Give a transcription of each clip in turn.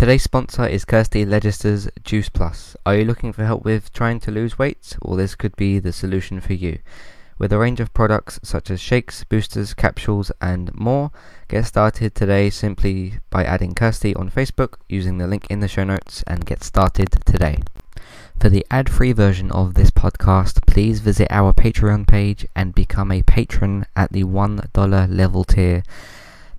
Today's sponsor is Kirsty Legister's Juice Plus. Are you looking for help with trying to lose weight? Well, this could be the solution for you. With a range of products such as shakes, boosters, capsules, and more, get started today simply by adding Kirsty on Facebook using the link in the show notes and get started today. For the ad free version of this podcast, please visit our Patreon page and become a patron at the $1 level tier.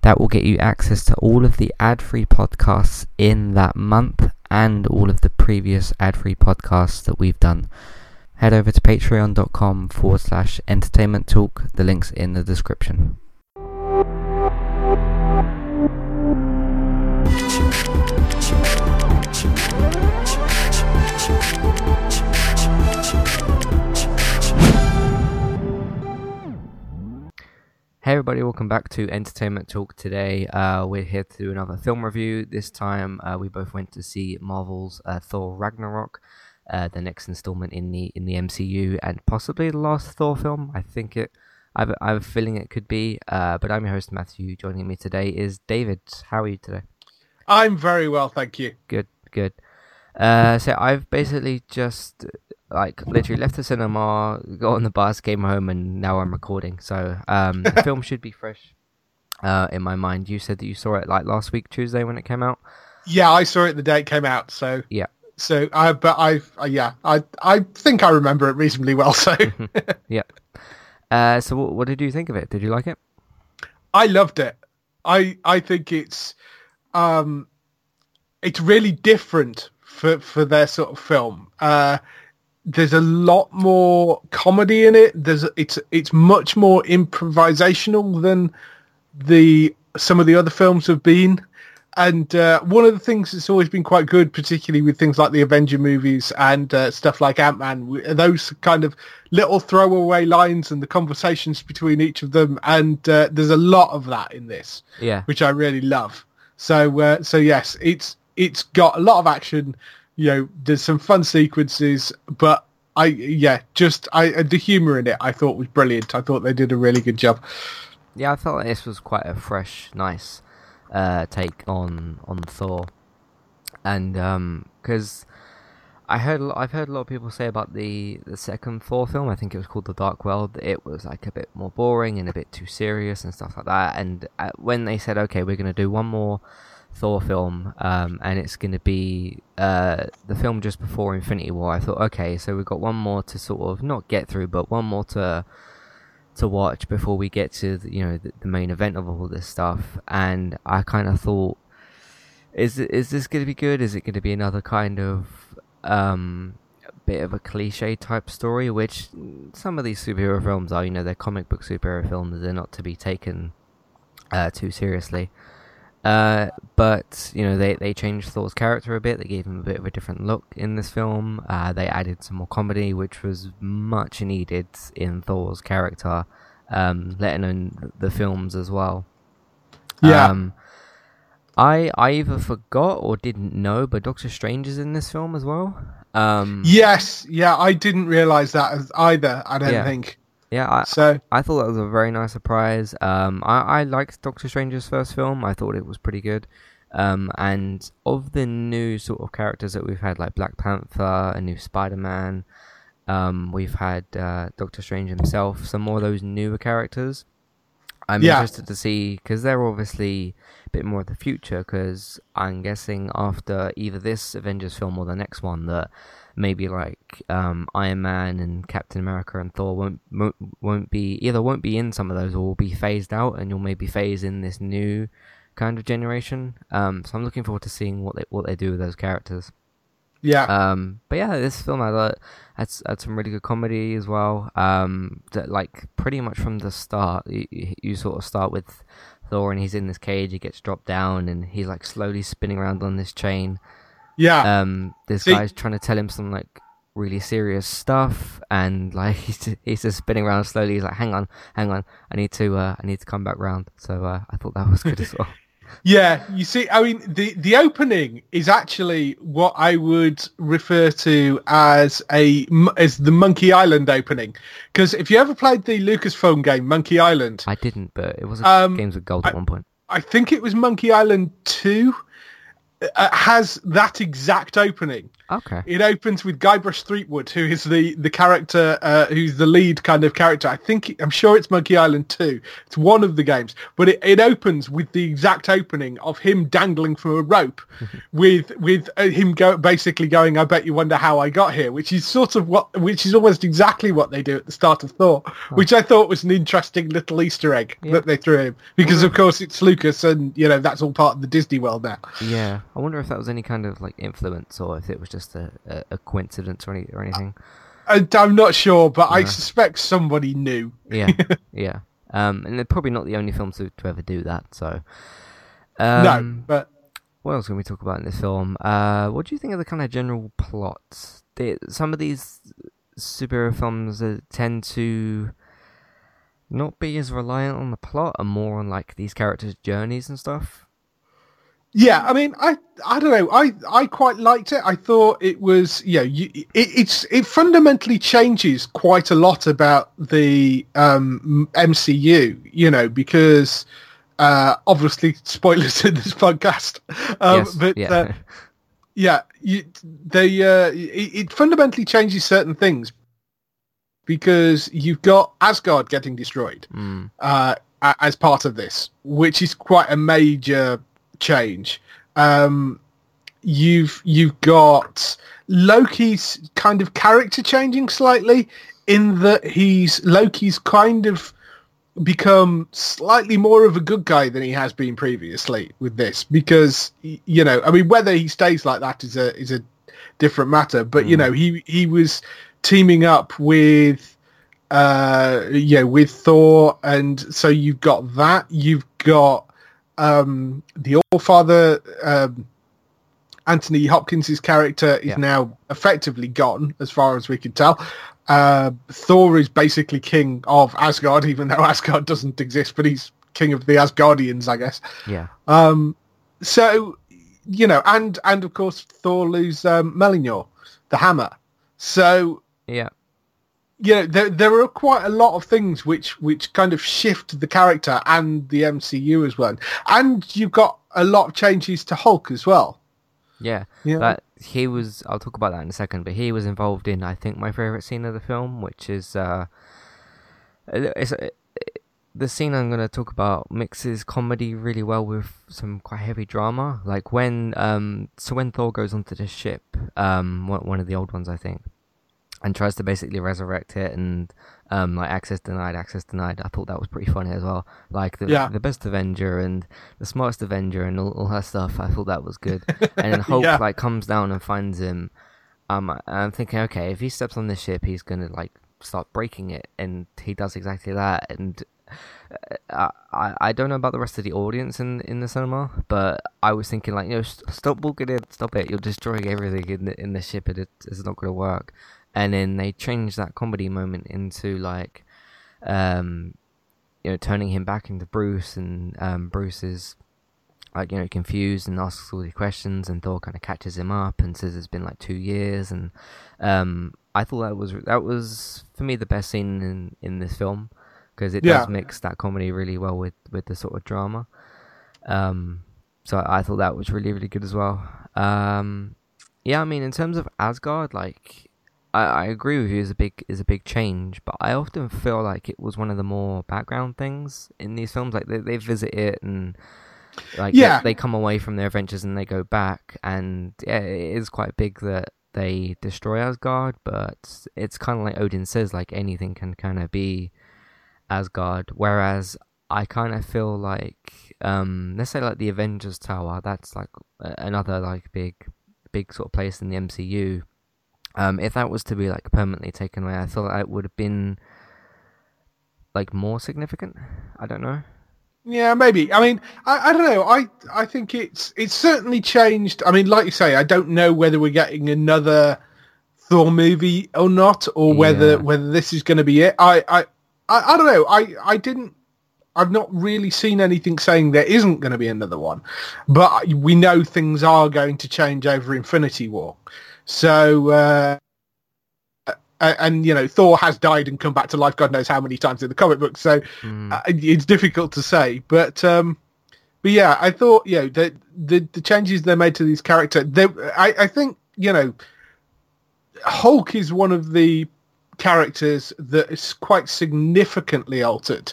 That will get you access to all of the ad free podcasts in that month and all of the previous ad free podcasts that we've done. Head over to patreon.com forward slash entertainment talk. The link's in the description. Hey everybody, welcome back to Entertainment Talk today. Uh, we're here to do another film review. This time uh, we both went to see Marvel's uh, Thor Ragnarok, uh, the next installment in the in the MCU, and possibly the last Thor film. I think it. I've, I have a feeling it could be. Uh, but I'm your host Matthew. Joining me today is David. How are you today? I'm very well, thank you. Good, good. Uh, so I've basically just like literally left the cinema, got on the bus, came home, and now I'm recording. So um, the film should be fresh uh, in my mind. You said that you saw it like last week Tuesday when it came out. Yeah, I saw it the day it came out. So Yeah. so I but I uh, yeah I I think I remember it reasonably well. So Yeah. Uh, so what, what did you think of it? Did you like it? I loved it. I I think it's um it's really different for for their sort of film. Uh there's a lot more comedy in it. There's it's it's much more improvisational than the some of the other films have been. And uh, one of the things that's always been quite good, particularly with things like the Avenger movies and uh, stuff like Ant Man, those kind of little throwaway lines and the conversations between each of them. And uh, there's a lot of that in this, Yeah. which I really love. So, uh, so yes, it's it's got a lot of action. You know, there's some fun sequences, but I yeah, just I the humor in it I thought was brilliant. I thought they did a really good job. Yeah, I felt like this was quite a fresh, nice uh, take on on Thor, and um, because I heard I've heard a lot of people say about the the second Thor film. I think it was called The Dark World. It was like a bit more boring and a bit too serious and stuff like that. And uh, when they said, "Okay, we're gonna do one more." Thor film, um, and it's going to be uh, the film just before Infinity War. I thought, okay, so we've got one more to sort of not get through, but one more to to watch before we get to the, you know the, the main event of all this stuff. And I kind of thought, is is this going to be good? Is it going to be another kind of um, bit of a cliche type story? Which some of these superhero films are. You know, they're comic book superhero films. They're not to be taken uh, too seriously. Uh, but you know they, they changed Thor's character a bit. They gave him a bit of a different look in this film. Uh, they added some more comedy, which was much needed in Thor's character, um, let alone the films as well. Yeah. Um, I I either forgot or didn't know, but Doctor Strange is in this film as well. Um, Yes, yeah, I didn't realize that either. I don't Yeah. think yeah, I, so. I thought that was a very nice surprise. Um, I, I liked Doctor Strange's first film. I thought it was pretty good. Um, and of the new sort of characters that we've had, like Black Panther, a new Spider Man, um, we've had uh, Doctor Strange himself, some more of those newer characters. I'm Yeah. interested to see because they're obviously a bit more of the future. Because I'm guessing after either this Avengers film or the next one, that maybe like um, Iron Man and Captain America and Thor won't, won't won't be either won't be in some of those or will be phased out, and you'll maybe phase in this new kind of generation. Um, so I'm looking forward to seeing what they what they do with those characters. Yeah, Um, but yeah, this film had, a, had, had some really good comedy as well. Um, that like pretty much from the start, you, you sort of start with Thor and he's in this cage. He gets dropped down and he's like slowly spinning around on this chain. Yeah, Um, this See- guy's trying to tell him some like really serious stuff, and like he's just, he's just spinning around slowly. He's like, "Hang on, hang on, I need to uh, I need to come back round." So uh, I thought that was good as well. Yeah, you see, I mean, the the opening is actually what I would refer to as a as the Monkey Island opening. Because if you ever played the Lucasfilm game Monkey Island, I didn't, but it was a Um, games with gold at one point. I think it was Monkey Island two. Uh, has that exact opening. Okay. It opens with Guybrush Threepwood, who is the the character, uh, who's the lead kind of character. I think I'm sure it's Monkey Island 2. It's one of the games, but it, it opens with the exact opening of him dangling from a rope, with with uh, him go basically going, "I bet you wonder how I got here," which is sort of what, which is almost exactly what they do at the start of Thor, which I thought was an interesting little Easter egg Yeah. that they threw in because of course it's Lucas, and you know that's all part of the Disney world now. Yeah, I wonder if that was any kind of like influence or if it was just a, a, a coincidence or, any, or anything. I, I'm not sure, but I suspect somebody knew. Yeah, yeah. Um, and they're probably not the only films to, to ever do that. So, um, no, but what else can we talk about in this film? Uh, what do you think of the kind of general plot? They, some of these superhero films uh, tend to not be as reliant on the plot and more on like these characters' journeys and stuff. Yeah, I mean, I I don't know. I I quite liked it. I thought it was, yeah, you, it, it's it fundamentally changes quite a lot about the um, MCU, you know, because uh, obviously spoilers in this podcast. Um, yes, but yeah. uh, yeah, you, they uh, it, it fundamentally changes certain things because you've got Asgard getting destroyed Mm, uh, as part of this, which is quite a major change. Um, you've you've got Loki's kind of character changing slightly in that he's Loki's kind of become slightly more of a good guy than he has been previously with this because you know I mean whether he stays like that is a is a different matter but you Mm. know he he was teaming up with uh yeah with Thor and so you've got that you've got um the Allfather um Anthony Hopkins' character is Yeah. now effectively gone, as far as we can tell. Uh, Thor is basically king of Asgard, even though Asgard doesn't exist, but he's king of the Asgardians, I guess. yeah, Um, so, you know, and and of course Thor loses um, Mjolnir, the hammer. So, yeah, you know, there there are quite a lot of things which which kind of shift the character and the MCU as well, and you've got a lot of changes to Hulk as well. yeah. Yeah. That he was. I'll talk about that in a second. But he was involved in, I think, my favorite scene of the film, which is uh, it's uh, the scene I'm going to talk about mixes comedy really well with some quite heavy drama. Like when um, so when Thor goes onto the ship, um, one one of the old ones, I think, and tries to basically resurrect it and um, like access denied, access denied. I thought that was pretty funny as well. Like the Yeah. the best Avenger and the smartest Avenger and all, all that stuff. I thought that was good. and then Hulk Yeah. like comes down and finds him. Um, I'm thinking, okay, if he steps on this ship, he's gonna like start breaking it, and he does exactly that. And uh, I I don't know about the rest of the audience in in the cinema, but I was thinking like, you know, st- stop walking in, stop it, you're destroying everything in the in the ship, and it, it's not gonna work. And then they changed that comedy moment into like, um, you know, turning him back into Bruce, and um, Bruce is like you know confused and asks all these questions, and Thor kind of catches him up and says it's been like two years, and um, I thought that was that was for me the best scene in in this film because it Yeah. does mix that comedy really well with with the sort of drama. Um, so I, I thought that was really really good as well. Um, yeah, I mean in terms of Asgard, like I, I agree with you is a big is a big change, but I often feel like it was one of the more background things in these films. Like they they visit it and like Yeah. they, they come away from their adventures and they go back, and yeah, it is quite big that they destroy Asgard. But it's kind of like Odin says, like anything can kind of be Asgard. Whereas I kind of feel like um let's say like the Avengers Tower, that's like another like big big sort of place in the MCU. Um, if that was to be like permanently taken away, I thought it would have been like more significant. I don't know. Yeah, maybe. I mean, I, I don't know. I I think it's it's certainly changed. I mean, like you say, I don't know whether we're getting another Thor movie or not, or whether Yeah. whether this is going to be it. I, I I I don't know. I I didn't. I've not really seen anything saying there isn't going to be another one, but we know things are going to change over Infinity War. So. Uh, and you know Thor has died and come back to life God knows how many times in the comic book so Mm, uh, it's difficult to say, but um, but yeah, I thought you know the the, the changes they made to these characters. They, I I think you know, Hulk is one of the characters that is quite significantly altered.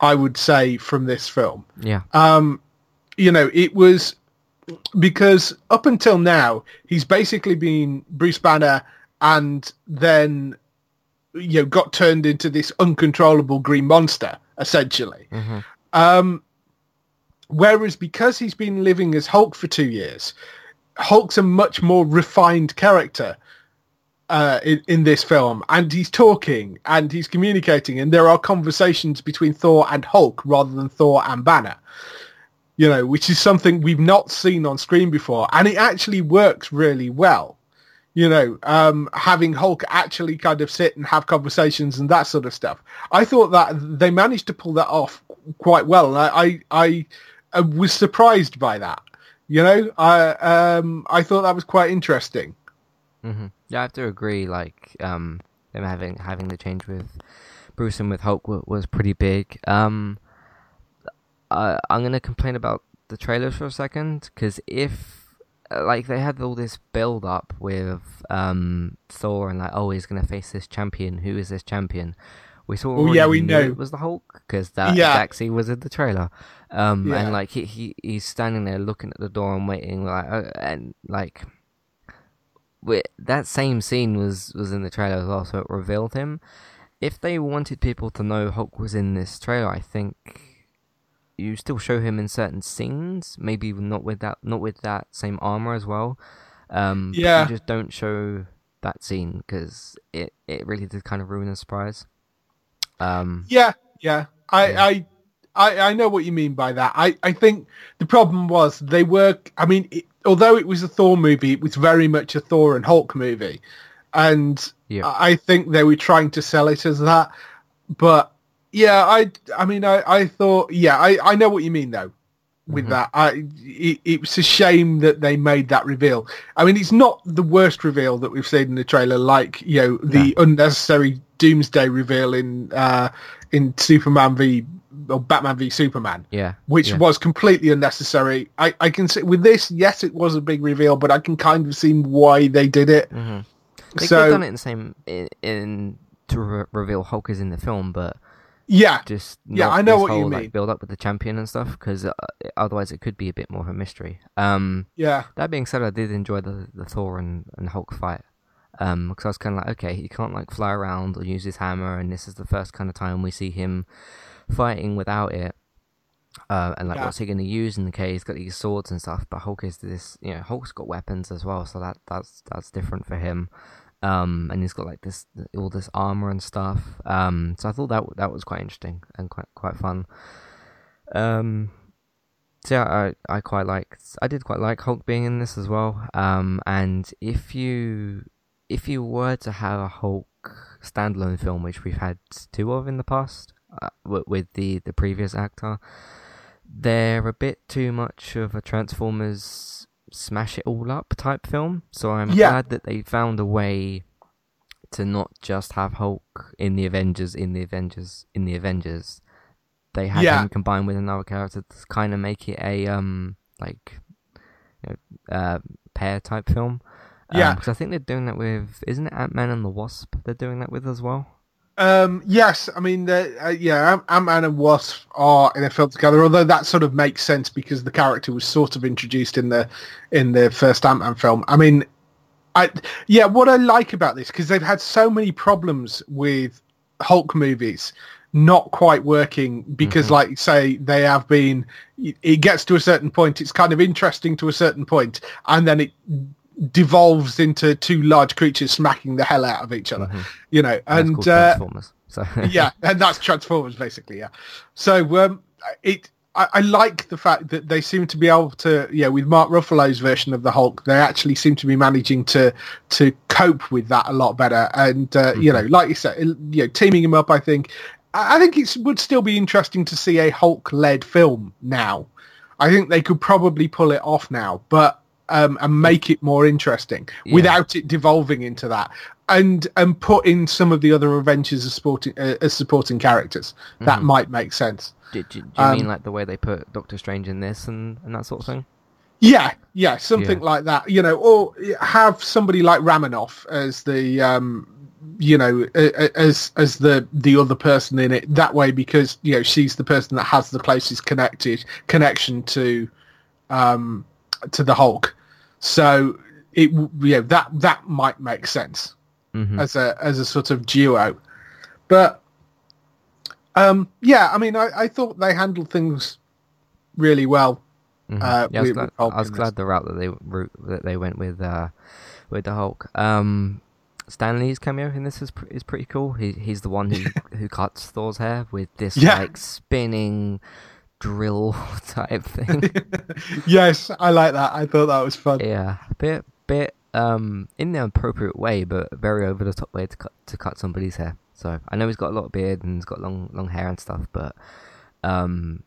I would say from this film. Yeah. Um, you know, it was because up until now he's basically been Bruce Banner and then you know got turned into this uncontrollable green monster essentially. hmm Um, whereas because he's been living as Hulk for two years, Hulk's a much more refined character uh, in, in this film, and he's talking and he's communicating, and there are conversations between Thor and Hulk rather than Thor and Banner. You know, which is something we've not seen on screen before, and it actually works really well. You know, um, having Hulk actually kind of sit and have conversations and that sort of stuff. I thought that they managed to pull that off quite well, I, I, I, was surprised by that. You know, I, um, I thought that was quite interesting. hmm Yeah, I have to agree. Like, um, them having having the change with Bruce and with Hulk was pretty big. Um, I, I'm gonna complain about the trailers for a second because if uh, like they had all this build up with um Thor and like oh he's gonna face this champion. Who is this champion? We saw. Oh, yeah, we knew know. it was the Hulk because that Yeah. scene was in the trailer. Um, Yeah. and like he, he he's standing there looking at the door and waiting like uh, and like wi- that same scene was was in the trailer as well, so it revealed him. If they wanted people to know Hulk was in this trailer, I think you still show him in certain scenes, maybe not with that not with that same armor as well. Um, Yeah. you just don't show that scene because it it really did kind of ruin the surprise. Um, Yeah, yeah. I, Yeah. I, I, I know what you mean by that. I, I think the problem was they were. I mean, it, although it was a Thor movie, it was very much a Thor and Hulk movie, and Yeah. I I think they were trying to sell it as that. But yeah, I, I mean, I, I thought, yeah, I, I know what you mean though. With Mhm. that, I, it, it was a shame that they made that reveal. I mean, it's not the worst reveal that we've seen in the trailer, like you know the unnecessary Doomsday reveal in uh, in Superman v or Batman v Superman, yeah, which yeah. was completely unnecessary. I, I can see with this, yes, it was a big reveal, but I can kind of see why they did it. hmm They could so have done it in the same in, in to re- reveal Hulk is in the film, but yeah, just Yeah, I know what you whole, mean. Like, build up with the champion and stuff, because uh, otherwise it could be a bit more of a mystery. Um, yeah, that being said, I did enjoy the the Thor and, and Hulk fight. Um, because I was kind of like, okay, he can't like fly around or use his hammer, and this is the first kind of time we see him fighting without it. Uh, and like, Yeah. what's he gonna use in the case? He's got these swords and stuff, but Hulk is this, you know, Hulk's got weapons as well, so that that's that's different for him. Um, and he's got like this all this armor and stuff. Um, so I thought that that was quite interesting and quite quite fun. Um, so yeah, I I quite liked I did quite like Hulk being in this as well. Um, and if you if you were to have a Hulk standalone film, which we've had two of in the past, uh, with, the the previous actor, they're a bit too much of a Transformers smash it all up type film. So I'm Yeah. glad that they found a way to not just have Hulk in the Avengers in the Avengers in the Avengers. They had Yeah. him combined with another character to kind of make it a um like you know, uh, pair type film. Yeah. because I think they're doing that with isn't it Ant Man and the Wasp? They're doing that with as well. Um, yes, I mean, uh, yeah, Ant- Ant-Man and Wasp are in a film together. Although that sort of makes sense because the character was sort of introduced in the in the first Ant-Man film. I mean, I yeah, what I like about this because they've had so many problems with Hulk movies not quite working because, Mhm. like say, they have been. It gets to a certain point. It's kind of interesting to a certain point, and then it devolves into two large creatures smacking the hell out of each other. Mhm. You know, and uh, Transformers. So yeah, and that's Transformers basically. Yeah. So um, it, I, I like the fact that they seem to be able to, yeah, with Mark Ruffalo's version of the Hulk, they actually seem to be managing to to cope with that a lot better. And uh, you know, like you said, you know, teaming him up, I think, I I think it would still be interesting to see a Hulk-led film now. I think they could probably pull it off now, but um, and make it more interesting Yeah. without it devolving into that. and and put in some of the other adventures as supporting uh, as supporting characters. That might make sense. Did, do, do you Um, mean like the way they put Doctor Strange in this and, and that sort of thing? Yeah, yeah, something Yeah. like that. You know, or have somebody like Romanoff as the um, you know, as as the the other person in it. That way, because you know she's the person that has the closest connected connection to um to the Hulk. So it yeah that that might make sense hmm as a as a sort of duo. But um, yeah, I mean, I, I thought they handled things really well. Mhm. Uh, yeah, I was, with- glad, I was glad the route that they route that they went with uh, with the Hulk. Um, Stan Lee's cameo in this is pr- is pretty cool. He he's the one who who cuts Thor's hair with this Yeah. like spinning drill type thing. yes, I like that. I thought that was fun. yeah, bit bit um in the appropriate way, but very over the top way to cut to cut somebody's hair. So I know he's got a lot of beard and he's got long long hair and stuff, but um.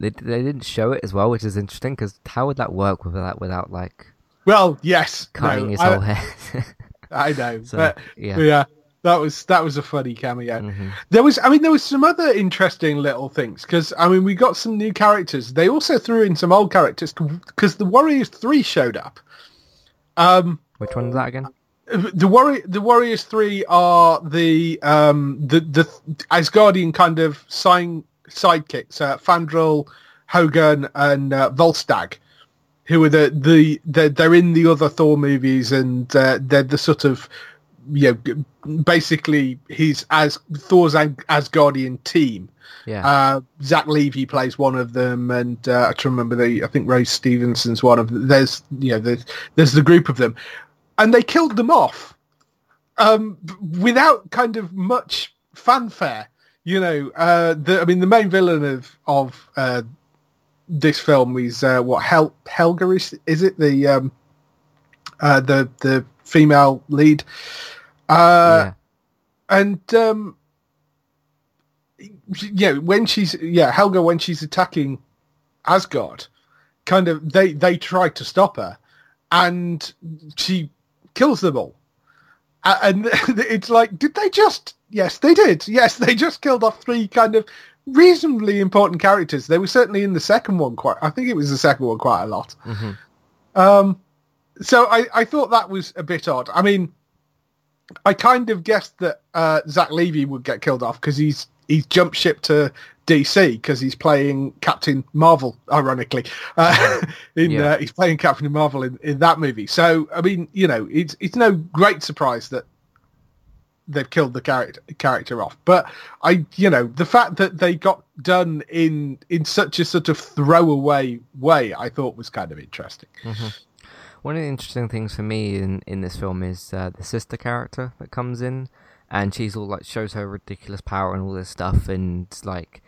They, they didn't show it as well, which is interesting because how would that work without without like Well, yes, cutting no, his I, whole head. I know, So, but yeah. yeah. That was that was a funny cameo. Mhm. There was, I mean, there was some other interesting little things because I mean, we got some new characters. They also threw in some old characters because the Warriors Three showed up. Um, Which one is that again? the warrior the warriors three are the um the the asgardian kind of sign sidekicks uh, fandral hogun and uh, volstagg who are the the they're, they're in the other thor movies and uh, they're the sort of you know basically he's as thor's As- asgardian team Yeah. uh, Zach Levi plays one of them, and uh, I can remember the. I think Rose Stevenson's one of. them. There's you know there's there's the group of them, and they killed them off, um, without kind of much fanfare. You know, uh, the I mean the main villain of of uh, this film is uh, what Hel- Helga is is it the um, uh, the the female lead, uh, yeah. and um yeah when she's yeah helga when she's attacking asgard kind of they they try to stop her and she kills them all. And it's like did they just yes they did. Yes they just killed off three kind of reasonably important characters. They were certainly in the second one quite i think it was the second one quite a lot. Hmm um, so I, I thought that was a bit odd. I mean, I kind of guessed that uh, Zach Levi would get killed off because he's he's jumped ship to DC because he's playing Captain Marvel, ironically. Uh, in Yeah. uh, he's playing Captain Marvel in, in that movie. So I mean, you know, it's it's no great surprise that they've killed the character character off. But I, you know, the fact that they got done in in such a sort of throwaway way, I thought was kind of interesting. One of the interesting things for me in, in this film is uh, the sister character that comes in, and she's all like shows her ridiculous power and all this stuff, and like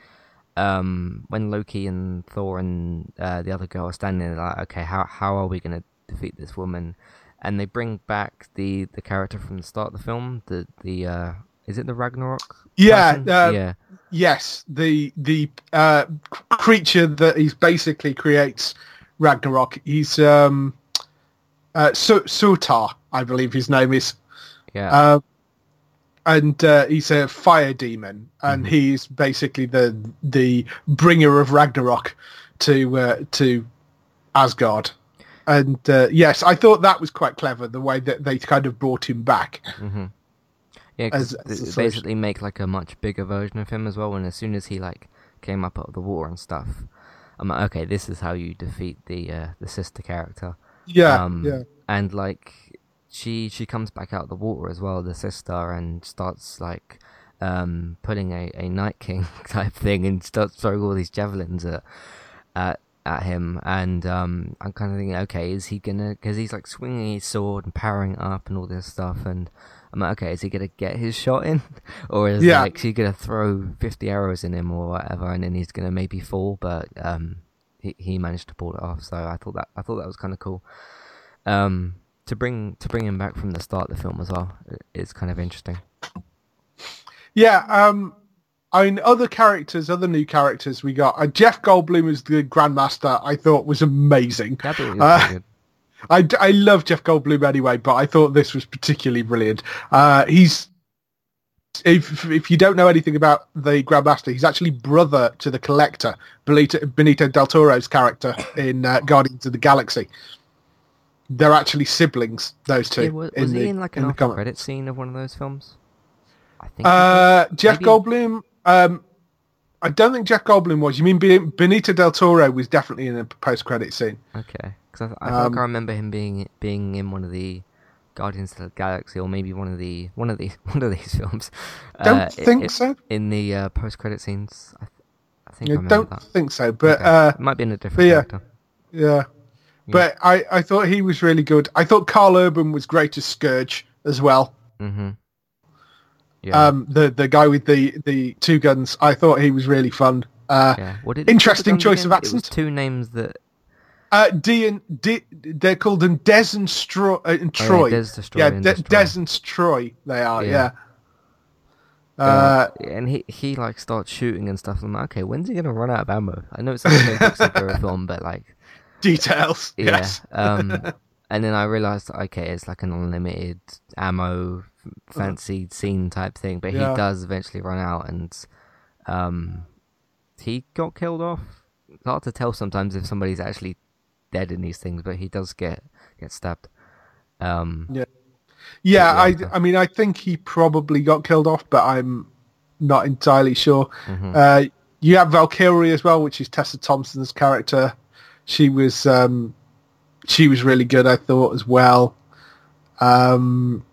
um, when Loki and Thor and uh, the other girl are standing there, like, okay, how how are we gonna defeat this woman? And they bring back the, the character from the start of the film, the the uh, is it the Ragnarok? Yeah, uh, yeah, Yes, the the uh, creature that he basically creates Ragnarok. He's um, uh, Su- Surtur, I believe his name is, yeah. uh, and uh, he's a fire demon, and he's basically the the bringer of Ragnarok to uh, to Asgard. And uh, yes, I thought that was quite clever the way that they kind of brought him back. Mm-hmm. Yeah, as- as basically make like a much bigger version of him as well. And as soon as he like came up out of the water and stuff, I'm like, okay, this is how you defeat the uh, the sister character. Yeah, um, yeah. And like she she comes back out of the water as well, the sister, and starts like um putting a, a Night King type thing and starts throwing all these javelins at at at him and um I'm kind of thinking okay is he gonna because he's like swinging his sword and powering up and all this stuff and I'm like okay is he gonna get his shot in or is Yeah. like she gonna throw 50 arrows in him or whatever and then he's gonna maybe fall but um he, he managed to pull it off so I thought that I thought that was kind of cool um to bring to bring him back from the start of the film as well is kind of interesting Yeah, um, I mean, other characters, other new characters we got. Uh, Jeff Goldblum as the Grandmaster, I thought was amazing. I thought it was Uh, I, I love Jeff Goldblum anyway, but I thought this was particularly brilliant. Uh, he's if if you don't know anything about the Grandmaster, he's actually brother to the Collector, Benicio, Benicio del Toro's character in uh, Guardians of the Galaxy. They're actually siblings, those two. Yeah, was was in he the, in like an after comic. credit scene of one of those films? I think. Uh, Jeff Maybe- Goldblum. Um, I don't think Jeff Goldblum was. You mean Benicio del Toro was definitely in a post-credit scene. okay, because I, I like um, I remember him being being in one of the Guardians of the Galaxy, or maybe one of the one of these one of these films. Don't uh, think i- so. In the uh, post credit scenes, I, th- I think I Yeah, remember don't that. think so. But Okay. uh, it might be in a different yeah. character. yeah. But I, I thought he was really good. I thought Karl Urban was great as Skurge as well. Mm-hmm. Yeah. Um, the the guy with the, the two guns. I thought he was really fun. Uh, yeah. What did interesting what were the choice of again? It was accent. two names that uh, D and D, they're called them Des and, Stro- uh, and Oh, yeah, Troy. Des Destroy yeah, and De-. Des and Troy. They are. Yeah. Yeah. Uh, and he he like starts shooting and stuff. I'm like, okay, when's he gonna run out of ammo? I know it's like a Mel Gibson for a film, but like, details. yeah. Yes. Um, and then I realized, okay, it's like an unlimited ammo, f- fancy scene type thing. But Yeah. he does eventually run out, and um, he got killed off. It's hard to tell sometimes if somebody's actually dead in these things, but he does get get stabbed. Um, Yeah, Yeah, I. I mean, I think he probably got killed off, but I'm not entirely sure. mhm. Uh, you have Valkyrie as well, which is Tessa Thompson's character. She was, um, she was really good, I thought, as well. Um,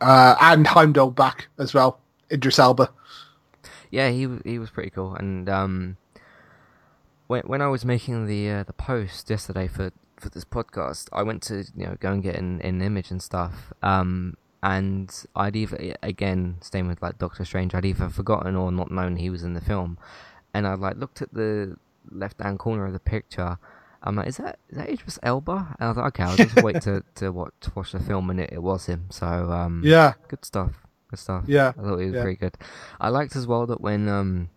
uh, and Heimdall back as well, Idris Elba. Yeah, he he was pretty cool. And um, when when I was making the uh, the post yesterday for for this podcast, I went to you know go and get an, an image and stuff. Um, and I'd either again staying with like Doctor Strange, I'd either forgotten or not known he was in the film, and I like looked at the left hand corner of the picture. I'm like, is that is that Idris Elba? And I was like, okay, I'll just wait to to watch to watch the film, and it, it was him. So um, Yeah, good stuff. Good stuff. Yeah, I thought he was yeah. very good. I liked as well that when um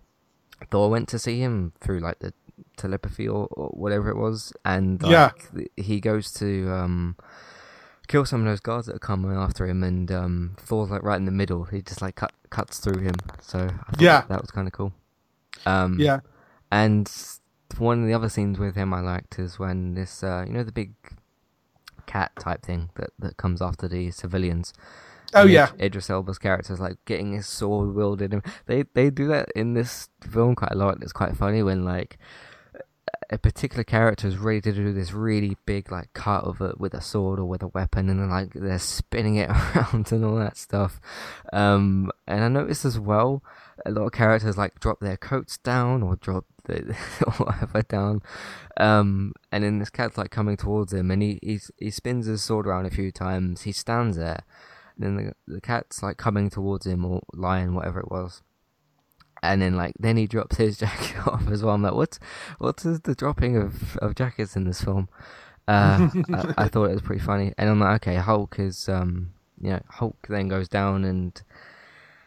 Thor went to see him through like the telepathy or, or whatever it was, and like, Yeah. he goes to um kill some of those guards that are coming after him, and um Thor's like right in the middle. He just like cut cuts through him. So I Yeah. that, that was kind of cool. Um, yeah, and one of the other scenes with him I liked is when this, uh, you know, the big cat type thing that, that comes after the civilians. Oh, yeah. Id- Idris Elba's character is like getting his sword wielded. And they they do that in this film quite a lot. It's quite funny when like a particular character is ready to do this really big like cut of it with a sword or with a weapon, and then like they're spinning it around and all that stuff. Um, and I noticed as well a lot of characters like drop their coats down or drop the whatever down. Um, and then this cat's like coming towards him, and he he he spins his sword around a few times. He stands there. And then the, the cat's like coming towards him or lion, whatever it was and then like then he drops his jacket off as well. I'm like, what? What is the dropping of, of jackets in this film? Uh, I, I thought it was pretty funny, and I'm like, okay, Hulk is um, you know, Hulk then goes down and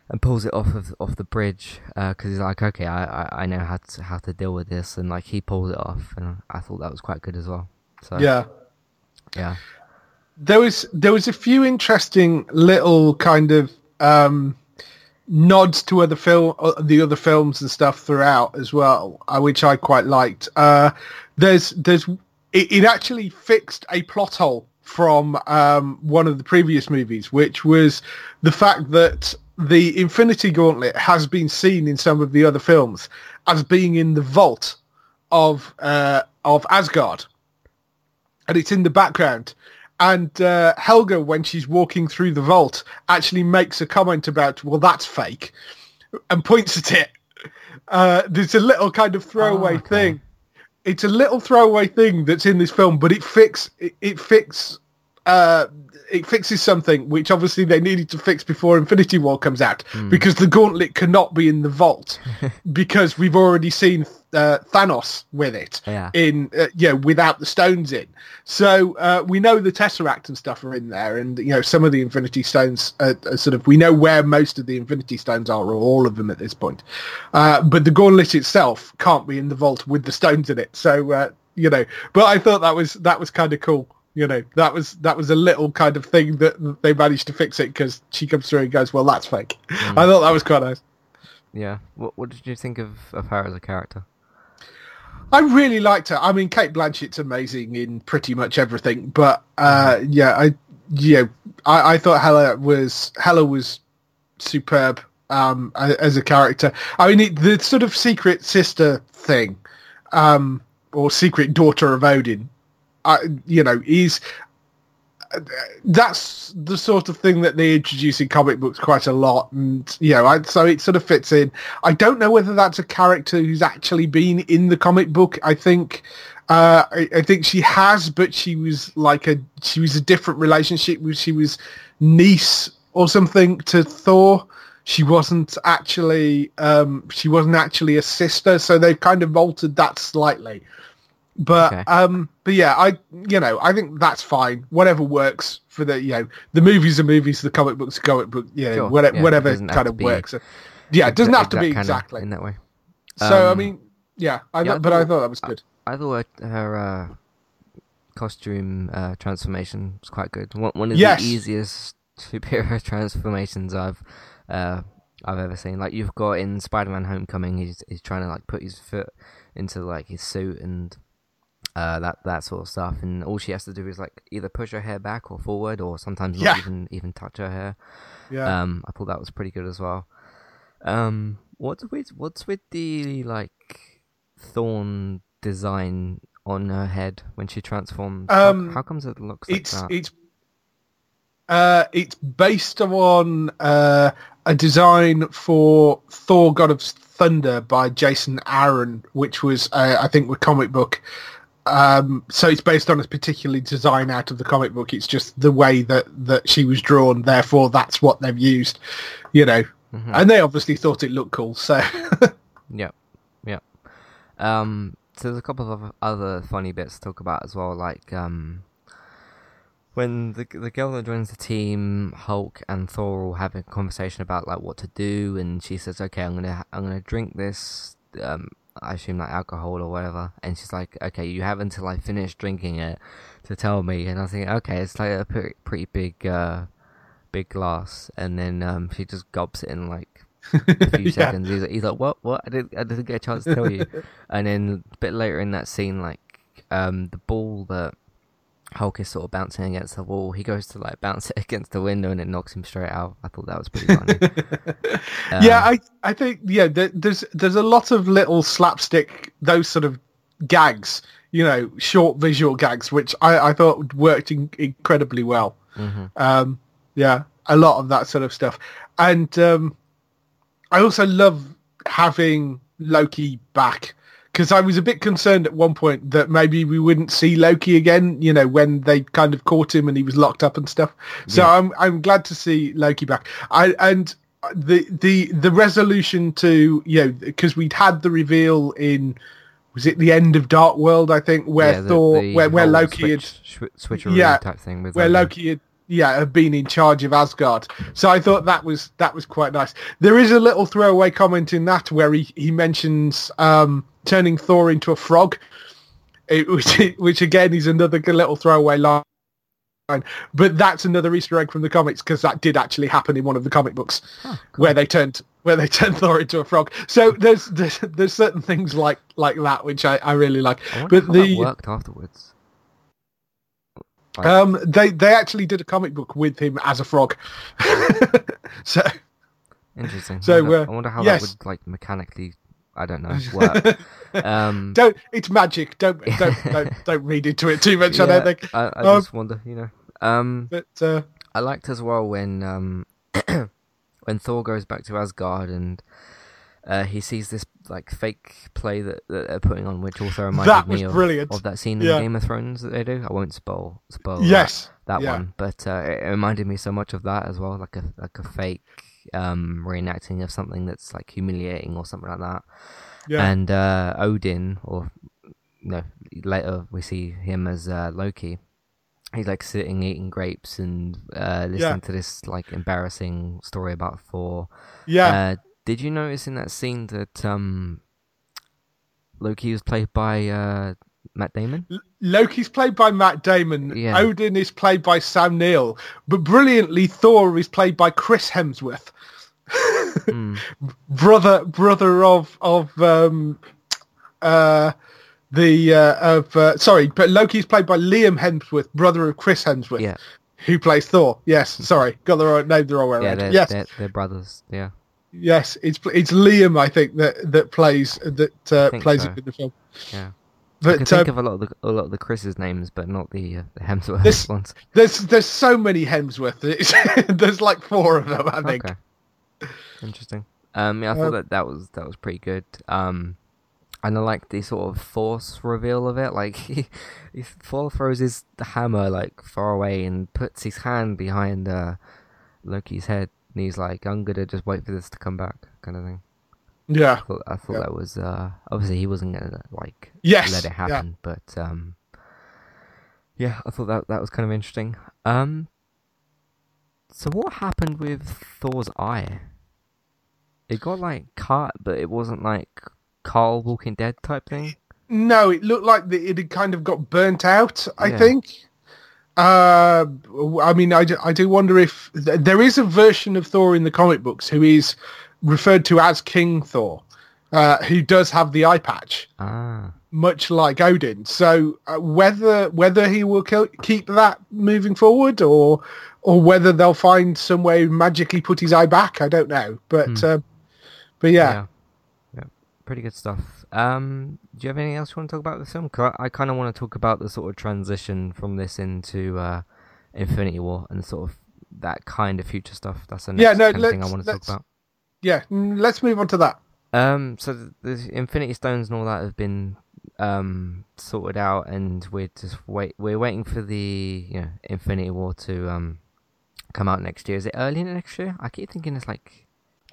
and pulls it off of off the bridge because he's like, okay, I, I I know how to how to deal with this, and like he pulls it off, and I thought that was quite good as well. So yeah. yeah, there was there was a few interesting little kind of um, nods to other film uh, the other films and stuff throughout as well, uh, which I quite liked. Uh, there's there's it, it actually fixed a plot hole from um, one of the previous movies, which was the fact that the Infinity Gauntlet has been seen in some of the other films as being in the vault of uh, of Asgard and it's in the background. And uh, Helga, when she's walking through the vault, actually makes a comment about, "Well, that's fake," and points at it. Uh, there's a little kind of throwaway Oh, okay. thing. It's a little throwaway thing that's in this film, but it fix it, it fix uh, it fixes something which obviously they needed to fix before Infinity War comes out Hmm. because the gauntlet cannot be in the vault because we've already seen uh, Thanos with it Yeah. in uh, you know without the stones in. So uh, we know the Tesseract and stuff are in there, and you know some of the Infinity Stones are, are sort of we know where most of the Infinity Stones are, or all of them at this point. Uh, but the gauntlet itself can't be in the vault with the stones in it. So uh, you know, but I thought that was that was kind of cool You know, that was that was a little kind of thing that they managed to fix it because she comes through and goes, "Well, that's fake." Mm. I thought that was quite nice. Yeah. What What did you think of of her as a character? I really liked her. I mean, Cate Blanchett's amazing in pretty much everything, but uh, yeah, I yeah, I, I thought Hella was Hella was superb um, as a character. I mean, it, the sort of secret sister thing, um, or secret daughter of Odin, I, you know, is that's the sort of thing that they introduce in comic books quite a lot, and you know, I, so it sort of fits in. I don't know whether that's a character who's actually been in the comic book. I think, uh, I, I think she has, but she was like a she was a different relationship. She was niece or something to Thor. She wasn't actually um, she wasn't actually a sister, so they've kind of altered that slightly. But Okay. um, but yeah, I you know I think that's fine. Whatever works for the you know the movies are movies, the comic books are comic book. You know, Sure, whatever, yeah, whatever kind of be works. Yeah, it doesn't have to be exactly. in that way. So I Um, mean, yeah, I yeah, I thought- but I thought- thought that was good. I thought her uh, costume uh, transformation was quite good. One, one of Yes. the easiest superhero transformations I've uh, I've ever seen. Like you've got in Spider-Man: Homecoming, he's he's trying to like put his foot into like his suit and uh, that that sort of stuff, and all she has to do is like either push her hair back or forward, or sometimes not even even touch her hair. Yeah. Um, I thought that was pretty good as well. Um, what's with what's with the like thorn design on her head when she transforms? How- Um, how, comes it looks like it's that? it's uh it's based on uh a design for Thor: God of Thunder by Jason Aaron, which was uh, I think the comic book. Um, so it's based on a particular design out of the comic book. It's just the way that that she was drawn. Therefore, that's what they've used. You know, Mhm. and they obviously thought it looked cool. So Yep, yep. Um, so there's a couple of other funny bits to talk about as well, like um, when the the girl that joins the team, Hulk and Thor all have a conversation about like what to do, and she says, "Okay, I'm gonna I'm gonna drink this." Um, I assume like alcohol or whatever, and she's like, "Okay, you have until I finish drinking it to tell me." And I think, okay, it's like a pretty pretty big uh, big glass, and then um, she just gulps it in like a few Yeah. seconds. He's, like, he's like, "What? What? I didn't, I didn't get a chance to tell you." and then a bit later in that scene, like um, the ball that Hulk is sort of bouncing against the wall, he goes to like bounce it against the window, and it knocks him straight out. I thought that was pretty funny. yeah, Um, I I think yeah, there, there's there's a lot of little slapstick those sort of gags, you know, short visual gags, which I I thought worked in, incredibly well. mhm. Um, yeah, a lot of that sort of stuff, and um, I also love having Loki back because I was a bit concerned at one point that maybe we wouldn't see Loki again. You know, when they kind of caught him and he was locked up and stuff. So Yeah. I'm I'm glad to see Loki back. I and the the the resolution to you know because we'd had the reveal in was it the end of Dark World I think where Yeah, the- Thor the where where Loki had switch, swi- switcheroo Yeah, type thing with where um, Loki had yeah have been in charge of Asgard. So I thought that was that was quite nice. There is a little throwaway comment in that where he he mentions um, turning Thor into a frog, it, which which again is another little throwaway line. But that's another Easter egg from the comics because that did actually happen in one of the comic books Oh, where they turned where they turned Thor into a frog. So there's there's, there's certain things like like that which I, I really like. I But the worked afterwards. Like- Um, they they actually did a comic book with him as a frog. so Interesting. so, I wonder, uh, I wonder how yes. that would like mechanically. I don't know. Work. um, don't it's magic. Don't don't don't, don't read into it too much. I don't think. I, I Um, just wonder. You know. Um, But uh, I liked as well when um when Thor goes back to Asgard and uh, he sees this like fake play that, that they're putting on, which also reminded That me of, of that scene Yeah. in Game of Thrones that they do. I won't spoil spoil yes, that, yeah. one, but uh, it reminded me so much of that as well, like a like a fake um reenacting of something that's like humiliating or something like that. yeah, And uh, Odin, or no, later we see him as uh, Loki. He's like sitting eating grapes and uh, listening Yeah. to this like embarrassing story about Thor. yeah. Did you notice in that scene that um, Loki was played by uh, Matt Damon. L- Loki's played by Matt Damon. Yeah. Odin is played by Sam Neill, but brilliantly, Thor is played by Chris Hemsworth, Mm. brother brother of of um, uh, the uh, of uh, sorry, but Loki's played by Liam Hemsworth, brother of Chris Hemsworth, Yeah, who plays Thor. Yes, sorry, got the right name the wrong way yeah, around. they're, yes, they're, they're brothers. Yeah, yes, it's it's Liam, I think that that plays that uh, plays so. it in the film. yeah. I can But think uh, of a lot of the a lot of the Chris's names, but not the, uh, the Hemsworth This- ones. there's there's so many Hemsworth. There's like four of them, I think. Okay. Interesting. Um, yeah, I Uh, thought that that was that was pretty good. Um, and I like the sort of force reveal of it. Like he, he Thor throws his hammer like far away and puts his hand behind uh, Loki's head, and he's like, "I'm gonna just wait for this to come back," kind of thing. Yeah. I thought, I thought Yeah. that was uh, obviously he wasn't gonna like Yes. let it yeah. happen, but um, yeah, I thought that that was kind of interesting. Um, so what happened with Thor's eye? It got like cut, but it wasn't like Carl Walking Dead type thing. No, it looked like the, it had kind of got burnt out. I Yeah. think. Uh, I mean, I do, I do wonder if th- there is a version of Thor in the comic books who is referred to as King Thor, uh, who does have the eye patch, Ah, much like Odin. So uh, whether whether he will kill, keep that moving forward, or or whether they'll find some way magically put his eye back, I don't know. But Hmm. uh, but yeah. yeah, yeah, pretty good stuff. Um, do you have anything else you want to talk about the film? 'Cause I, I kind of want to talk about the sort of transition from this into uh, Infinity War and sort of that kind of future stuff. That's the next Yeah, no, kind of thing I want to talk about. yeah, let's move on to that. Um, so the, the Infinity Stones and all that have been um sorted out, and we're just wait. We're waiting for the you know Infinity War to um come out next year. Is it early next year? I keep thinking it's like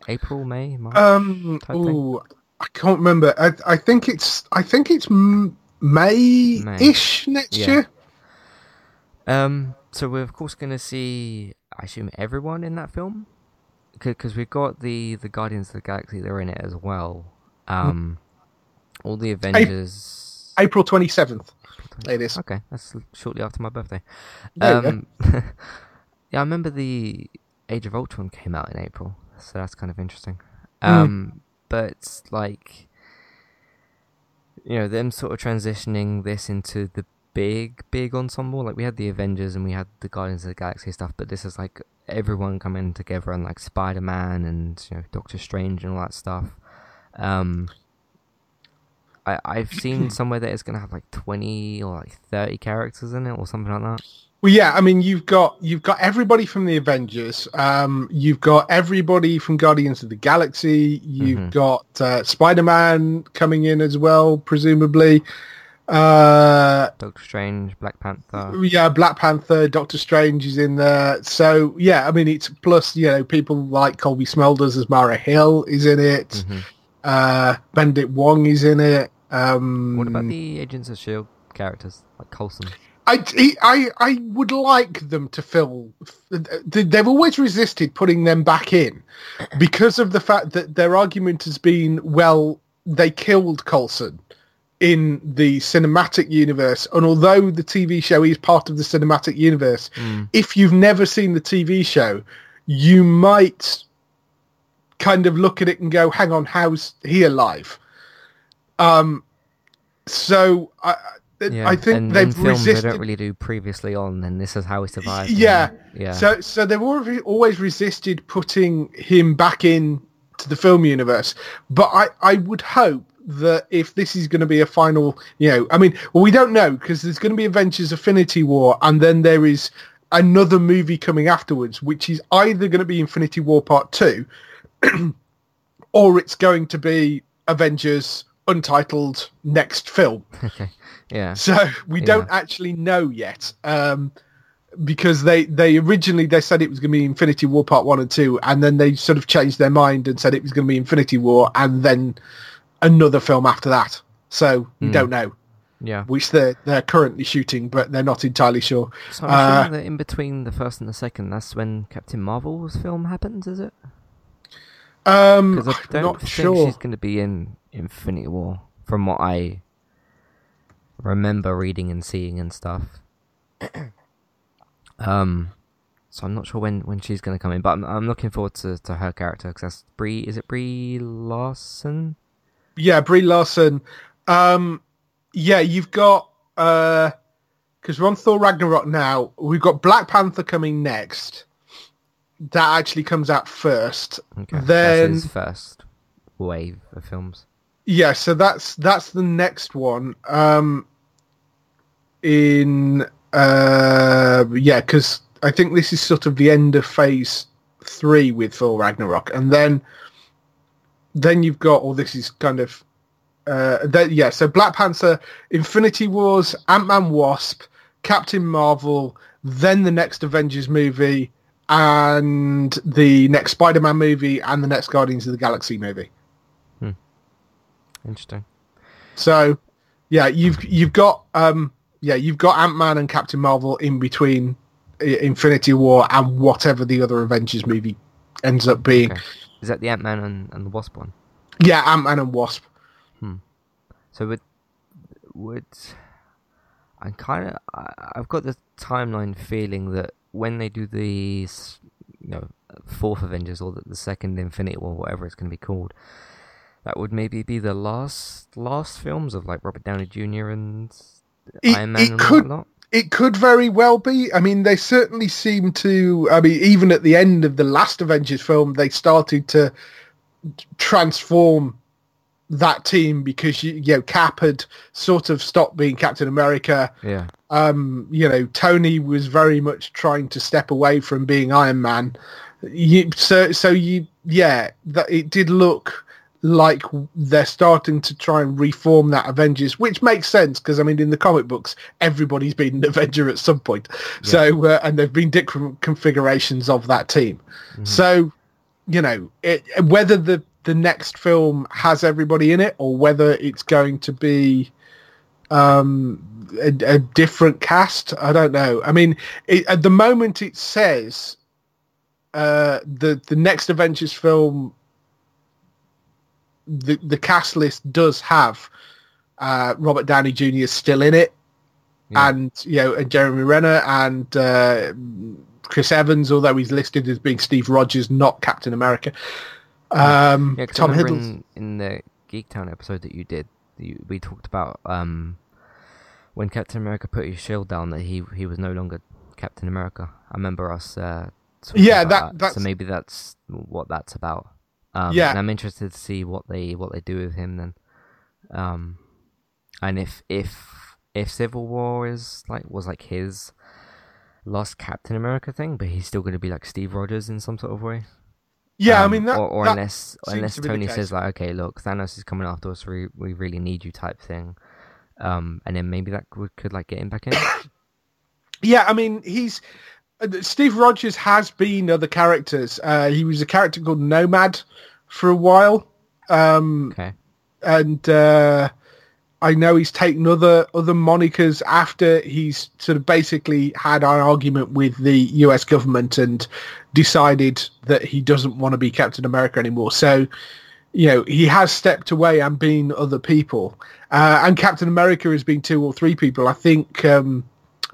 April, May, March. Um, type thing? I can't remember. I, I think it's I think it's May-ish next Yeah. year. Um, so we're of course gonna see, I assume, everyone in that film, because we've got the the Guardians of the Galaxy. They're in it as well. Um, all the Avengers. April twenty seventh. It is. Okay, that's shortly after my birthday. There you go. Um, yeah, I remember the Age of Ultron came out in April, so that's kind of interesting. Hmm. Um, but like, you know, them sort of transitioning this into the big, big ensemble. Like we had the Avengers and we had the Guardians of the Galaxy stuff, but this is like everyone coming together and like Spider Man and you know Doctor Strange and all that stuff. Um, I I've seen somewhere that it's gonna have like twenty or like thirty characters in it or something like that. Well, yeah. I mean, you've got you've got everybody from the Avengers. Um, you've got everybody from Guardians of the Galaxy. You've Mhm. got uh, Spider Man coming in as well, presumably. Uh, Doctor Strange, Black Panther. yeah, Black Panther, Doctor Strange is in there. So yeah, I mean, it's plus you know people like Cobie Smulders as Maria Hill is in it. hmm Uh, Benedict Wong is in it. Um, What about the Agents of Shield characters like Coulson? I, I, I would like them to fill. They've always resisted putting them back in because of the fact that their argument has been, well, they killed Coulson in the cinematic universe, and although the TV show is part of the cinematic universe, Mm. if you've never seen the TV show, you might kind of look at it and go, "Hang on, how's he alive?" Um, so I, Yeah, I think and they've film they don't really do previously on, and this is how he survived. Yeah. and- yeah. So, so they've already, always resisted putting him back in to the film universe. But I, I would hope that if this is going to be a final, you know, I mean, well, we don't know because there's going to be Avengers Infinity War, and then there is another movie coming afterwards, which is either going to be Infinity War Part Two, or it's going to be Avengers Untitled next film. okay. Yeah. So we Yeah. don't actually know yet, um, because they they originally they said it was going to be Infinity War Part One and Two, and then they sort of changed their mind and said it was going to be Infinity War, and then another film after that. So we Hmm. don't know, Yeah. which they're they're currently shooting, but they're not entirely sure. So I'm Uh, assuming that in between the first and the second, that's when Captain Marvel's film happens, is it? Um, Because I I'm don't not think sure. she's going to be in Infinity War, from what I remember reading and seeing and stuff. um, so I'm not sure when, when she's going to come in, but I'm, I'm looking forward to, to her character because that's Brie. Is it Brie Larson? Yeah, Brie Larson. Um, yeah, you've got uh, because we're on Thor Ragnarok now. We've got Black Panther coming next. That actually comes out first. Okay, then first wave of films. Yeah, so that's that's the next one. Um, in uh, yeah, because I think this is sort of the end of phase three with Thor Ragnarok, and then then you've got all oh, this is kind of uh, that yeah. So Black Panther, Infinity Wars, Ant Man, Wasp, Captain Marvel, then the next Avengers movie, and the next Spider Man movie, and the next Guardians of the Galaxy movie. Interesting. So, yeah, you've you've got um yeah you've got Ant Man and Captain Marvel in between Infinity War and whatever the other Avengers movie ends up being. Okay. Is that the Ant Man and, and the Wasp one? Yeah, Ant Man and Wasp. Hmm. So would would I'm kind of I've got the timeline feeling that when they do the you know fourth Avengers or the, the second Infinity War, whatever it's going to be called, that would maybe be the last last films of like Robert Downey Jr. and it, Iron Man it and could, whatnot. It could very well be. I mean, they certainly seem to. I mean, even at the end of the last Avengers film, they started to transform that team because you, you know Cap had sort of stopped being Captain America. Yeah. Um, you know, Tony was very much trying to step away from being Iron Man. You, so so you yeah, that it did look like they're starting to try and reform that Avengers, which makes sense because I mean, in the comic books, everybody's been an Avenger at some point. Yeah. So uh, and there've been different configurations of that team. Mm-hmm. So you know, it, whether the the next film has everybody in it or whether it's going to be um, a, a, different cast. I don't know. I mean, it, at the moment it says uh, the the next Avengers film, the the cast list does have uh, Robert Downey Jr. is still in it, yeah. and you know, and Jeremy Renner and uh, Chris Evans, although he's listed as being Steve Rogers, not Captain America. Um, yeah, Tom Hiddleston in, in, the Geek Town episode that you did, you, we talked about um, when Captain America put his shield down that he he was no longer Captain America. I remember us. Uh, yeah, that, that so maybe that's what that's about. Um, yeah, and I'm interested to see what they what they do with him then. Um, and if if if Civil War is like was like his last Captain America thing, but he's still going to be like Steve Rogers in some sort of way. Yeah, um, I mean that, or, or that unless unless Tony says like, okay, look, Thanos is coming after us, we we really need you, type thing, um, and then maybe that could, could like get him back in. yeah, I mean he's Steve Rogers has been other characters. Uh, he was a character called Nomad for a while. Um, okay. And uh, I know he's taken other other monikers after he's sort of basically had an argument with the U.S. government and decided that he doesn't want to be Captain America anymore. So, you know, he has stepped away and been other people. Uh, and Captain America has been two or three people. I think um,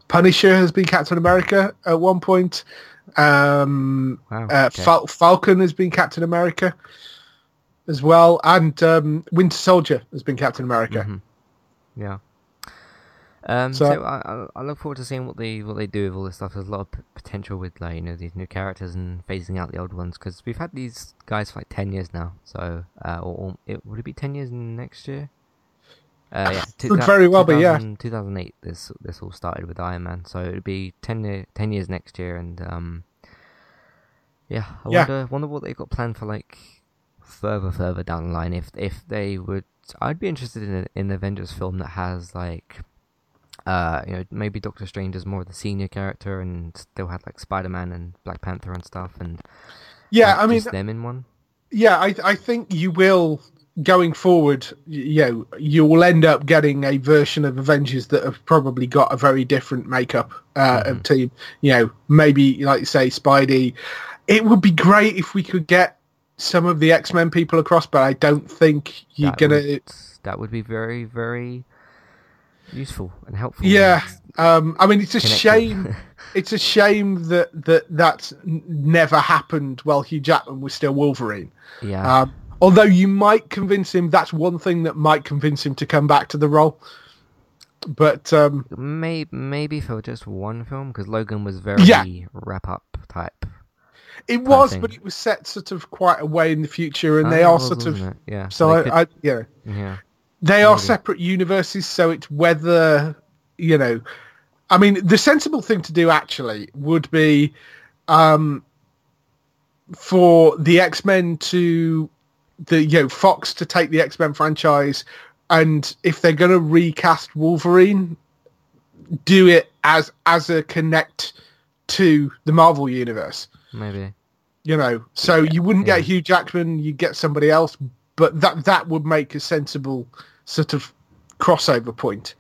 Punisher has been Captain America at one point. Um, wow, uh. Fal- Falcon has been Captain America as well, and um, Winter Soldier has been Captain America. Mm-hmm. Yeah. Um, so, so I, I look forward to seeing what they what they do with all this stuff. There's a lot of p- potential with like you know these new characters and phasing out the old ones because we've had these guys for like ten years now. So uh, or, or it, would it be ten years next year? Uh, yeah, could very well be. Yeah, 2008. This this all started with Iron Man, so it'd be 10, year, 10 years next year, and um, yeah, I yeah. wonder wonder what they've got planned for like further further down the line if if they would I'd be interested in in an Avengers film that has like uh you know maybe Doctor Strange is more of the senior character and still had like Spider Man and Black Panther and stuff and yeah I mean them in one yeah I I think you will going forward you know you will end up getting a version of Avengers that have probably got a very different makeup uh, mm-hmm. of team you know maybe like you say Spidey it would be great if we could get some of the X Men people across, but I don't think you're that gonna. Would, that would be very, very useful and helpful. Yeah, um, I mean, it's a Connected. shame. it's a shame that that that's never happened while Hugh Jackman was still Wolverine. yeah. Um, although you might convince him, that's one thing that might convince him to come back to the role. But um, Maybe maybe for just one film because Logan was very Yeah. wrap up type. it was, but it was set sort of quite away in the future, and they Ah, are was, sort of it? yeah. so. they could- I, I, yeah, yeah. they are separate universes, so it's whether you know. I mean, the sensible thing to do actually would be um, for the X Men to the you know Fox to take the X Men franchise, and if they're going to recast Wolverine, do it as as a connect to the Marvel universe. Maybe. You know, so you wouldn't yeah. get Hugh Jackman, you get somebody else, but that that would make a sensible sort of crossover point.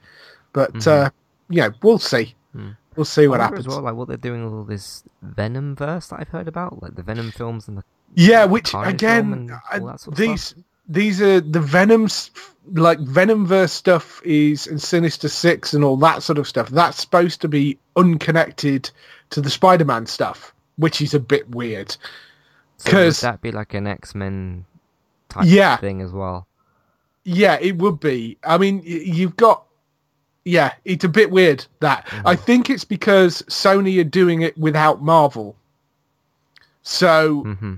But uh, you know, we'll see. Mm. We'll see what happens. as well, like what they're doing with all this Venom verse that I've heard about, like the Venom films and the Yeah, which Carnage again, and all that sort of these these are the Venom's like Venomverse stuff is and Sinister Six and all that sort of stuff. That's supposed to be unconnected to the Spider-Man stuff, which is a bit weird. So would 'Cause- that be like an X Men type Yeah. thing as well? Yeah, it would be. I mean, you've got. Yeah, it's a bit weird that. I think it's because Sony are doing it without Marvel. So, hmm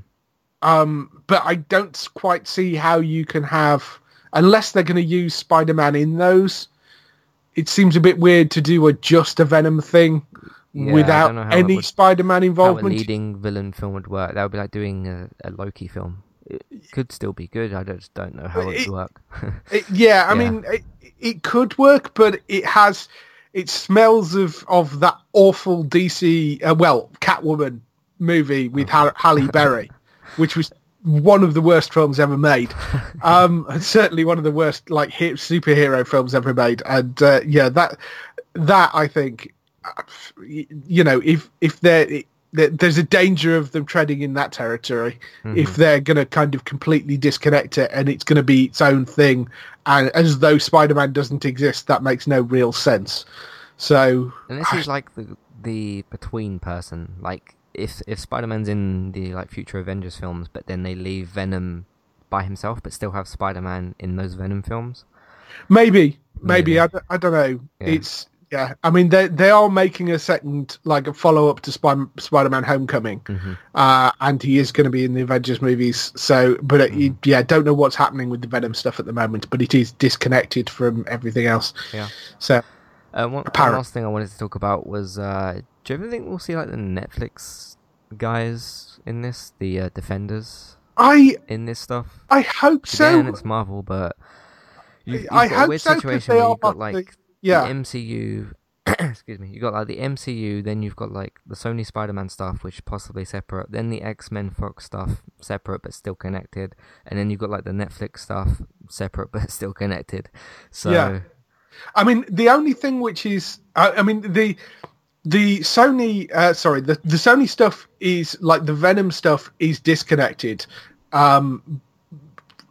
um, but I don't quite see how you can have, unless they're going to use Spider-Man in those. It seems a bit weird to do a just a Venom thing Yeah, without don't know how it any would- Spider-Man How a leading villain film would work. That would be like doing a, a Loki film. It could still be good. I just don't know how it would work. It- yeah, I Yeah. mean, it, it could work, but it has, it smells of, of that awful DC, uh, well, Catwoman movie with Har- Halle Berry, which was one of the worst films ever made. Um, and certainly one of the worst, like, hit superhero films ever made. And, uh, yeah, that, that I think, you know, if, if there, there- there's a danger of them treading in that territory if they're going to kind of completely disconnect it and it's going to be its own thing and as though spider-man doesn't exist that makes no real sense so And this is like the the between person. Like if if Spider Man's in the like future Avengers films, but then they leave Venom by himself, but still have Spider Man in those Venom films. maybe maybe Maybe. I, don't- I don't know Yeah. it's yeah i mean they they are making a second like a follow-up to Spy- spider-man homecoming Mhm. uh and he is going to be in the avengers movies so but it, Mm-hmm. yeah don't know what's happening with the venom stuff at the moment but it is disconnected from everything else Yeah. so Uh, one, one last thing I wanted to talk about was, uh, do you ever think we'll see like the Netflix guys in this, the uh, Defenders i in this stuff? i hope so Again, it's Marvel, but you've, you've I got a weird so, situation where you've got the- like yeah the MCU. excuse me. You got like the MCU, then you've got like the Sony Spider-Man stuff, which possibly separate. Then the X-Men Fox stuff, separate but still connected. And then you've got like the Netflix stuff, separate but still connected. So Yeah. I mean, the only thing which is, I, I mean, the the Sony, uh, sorry, the the Sony stuff is like the Venom stuff is disconnected, um,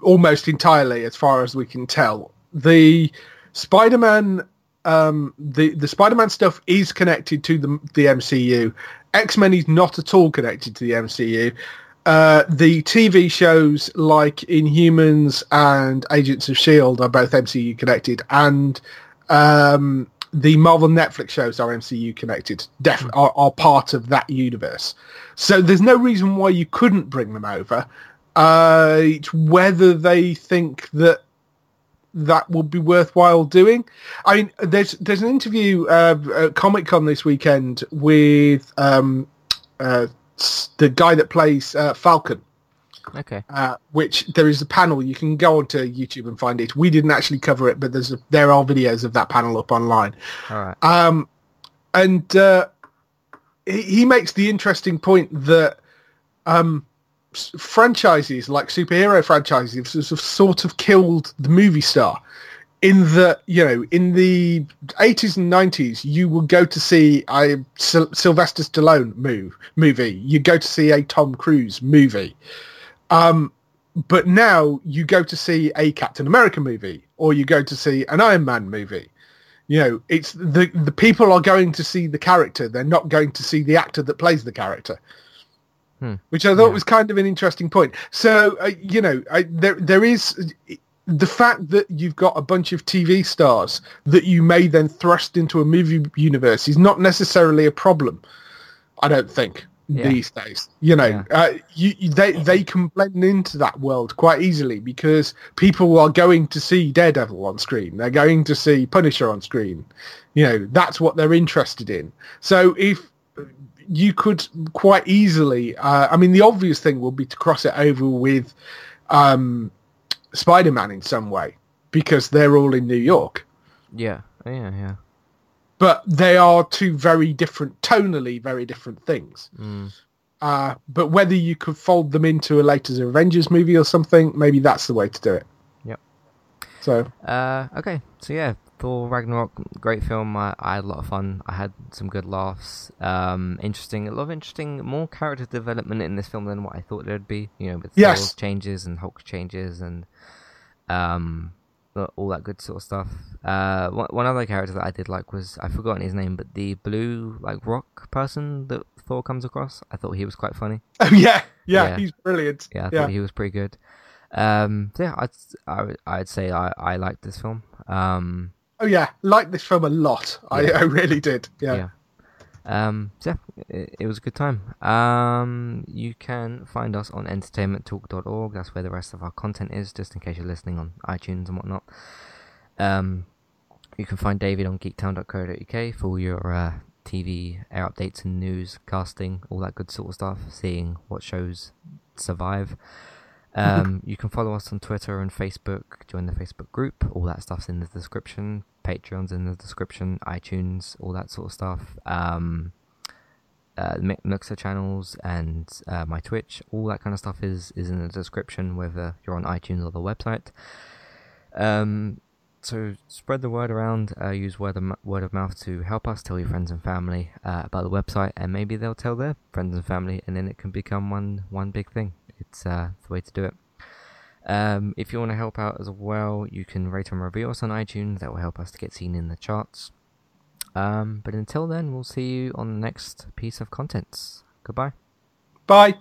almost entirely, as far as we can tell. The Spider-Man, um, the the Spider-Man stuff is connected to the the MCU. X-Men is not at all connected to the MCU. Uh, the TV shows like Inhumans and Agents of Shield are both MCU connected, and um, the Marvel Netflix shows are MCU connected. Def- are, are part of that universe. So there's no reason why you couldn't bring them over. Uh, it's whether they think that that would be worthwhile doing. I mean, there's there's an interview uh, at Comic Con this weekend with um, uh, the guy that plays uh, Falcon. Okay, Uh, which there is a panel you can go onto YouTube and find it. We didn't actually cover it, but there's a, there are videos of that panel up online. all right. Um, and uh, he, he makes the interesting point that um, s- franchises like superhero franchises have sort of killed the movie star. In that, you know, in the 80s and 90s, you would go to see a Syl- Sylvester Stallone move, movie. You go to see a Tom Cruise movie. Um, but now you go to see a Captain America movie or you go to see an Iron Man movie You know, it's the the people are going to see the character. They're not going to see the actor that plays the character. Hmm. Which I thought Yeah. was kind of an interesting point. So, uh, you know, I, there there is the fact that you've got a bunch of TV stars that you may then thrust into a movie universe is not necessarily a problem. I don't think Yeah. these days. You know, Yeah. uh, you, you- they they can blend into that world quite easily because people are going to see Daredevil on screen. They're going to see Punisher on screen. You know, that's what they're interested in. So if you could quite easily, uh, I mean, the obvious thing would be to cross it over with um, Spider-Man in some way because they're all in New York. Yeah, yeah, yeah. But they are two very different, tonally very different things. Mm. Uh, but whether you could fold them into a later Avengers movie or something, maybe that's the way to do it. Yep. So Uh, okay, so yeah, Thor Ragnarok, great film. I, I had a lot of fun. I had some good laughs. Um, interesting, a lot of interesting, more character development in this film than what I thought there'd be. You know, with Yes. Thor's changes and Hulk changes and um, all that good sort of stuff. Uh, one, one other character that I did like was I've forgotten his name, but the blue like rock person that Thor comes across. I thought he was quite funny. oh, yeah, yeah, Yeah. he's brilliant. Yeah, I yeah. thought he was pretty good. Um, so yeah, I'd I, I'd say I I liked this film. Um, Oh yeah, like this film a lot. I, Yeah. I really did. Yeah. Um, so yeah, it, it was a good time. Um, you can find us on entertainmenttalk.org. That's where the rest of our content is, just in case you're listening on iTunes and whatnot. Um, you can find David on geektown.co.uk for all your uh, TV air updates and news, casting, all that good sort of stuff, seeing what shows survive. Um, you can follow us on Twitter and Facebook, join the Facebook group, all that stuff's in the description. Patreon's in the description, iTunes, all that sort of stuff. Um, uh, Mixer channels and uh, my Twitch, all that kind of stuff is is in the description, whether you're on iTunes or the website. Um, so spread the word around. Uh, use word of word of mouth to help us. Tell your friends and family uh, about the website, and maybe they'll tell their friends and family, and then it can become one one big thing. It's uh, the way to do it. Um, if you want to help out as well, you can rate and review us on iTunes. That will help us to get seen in the charts. Um, but until then, we'll see you on the next piece of contents. Goodbye. Bye.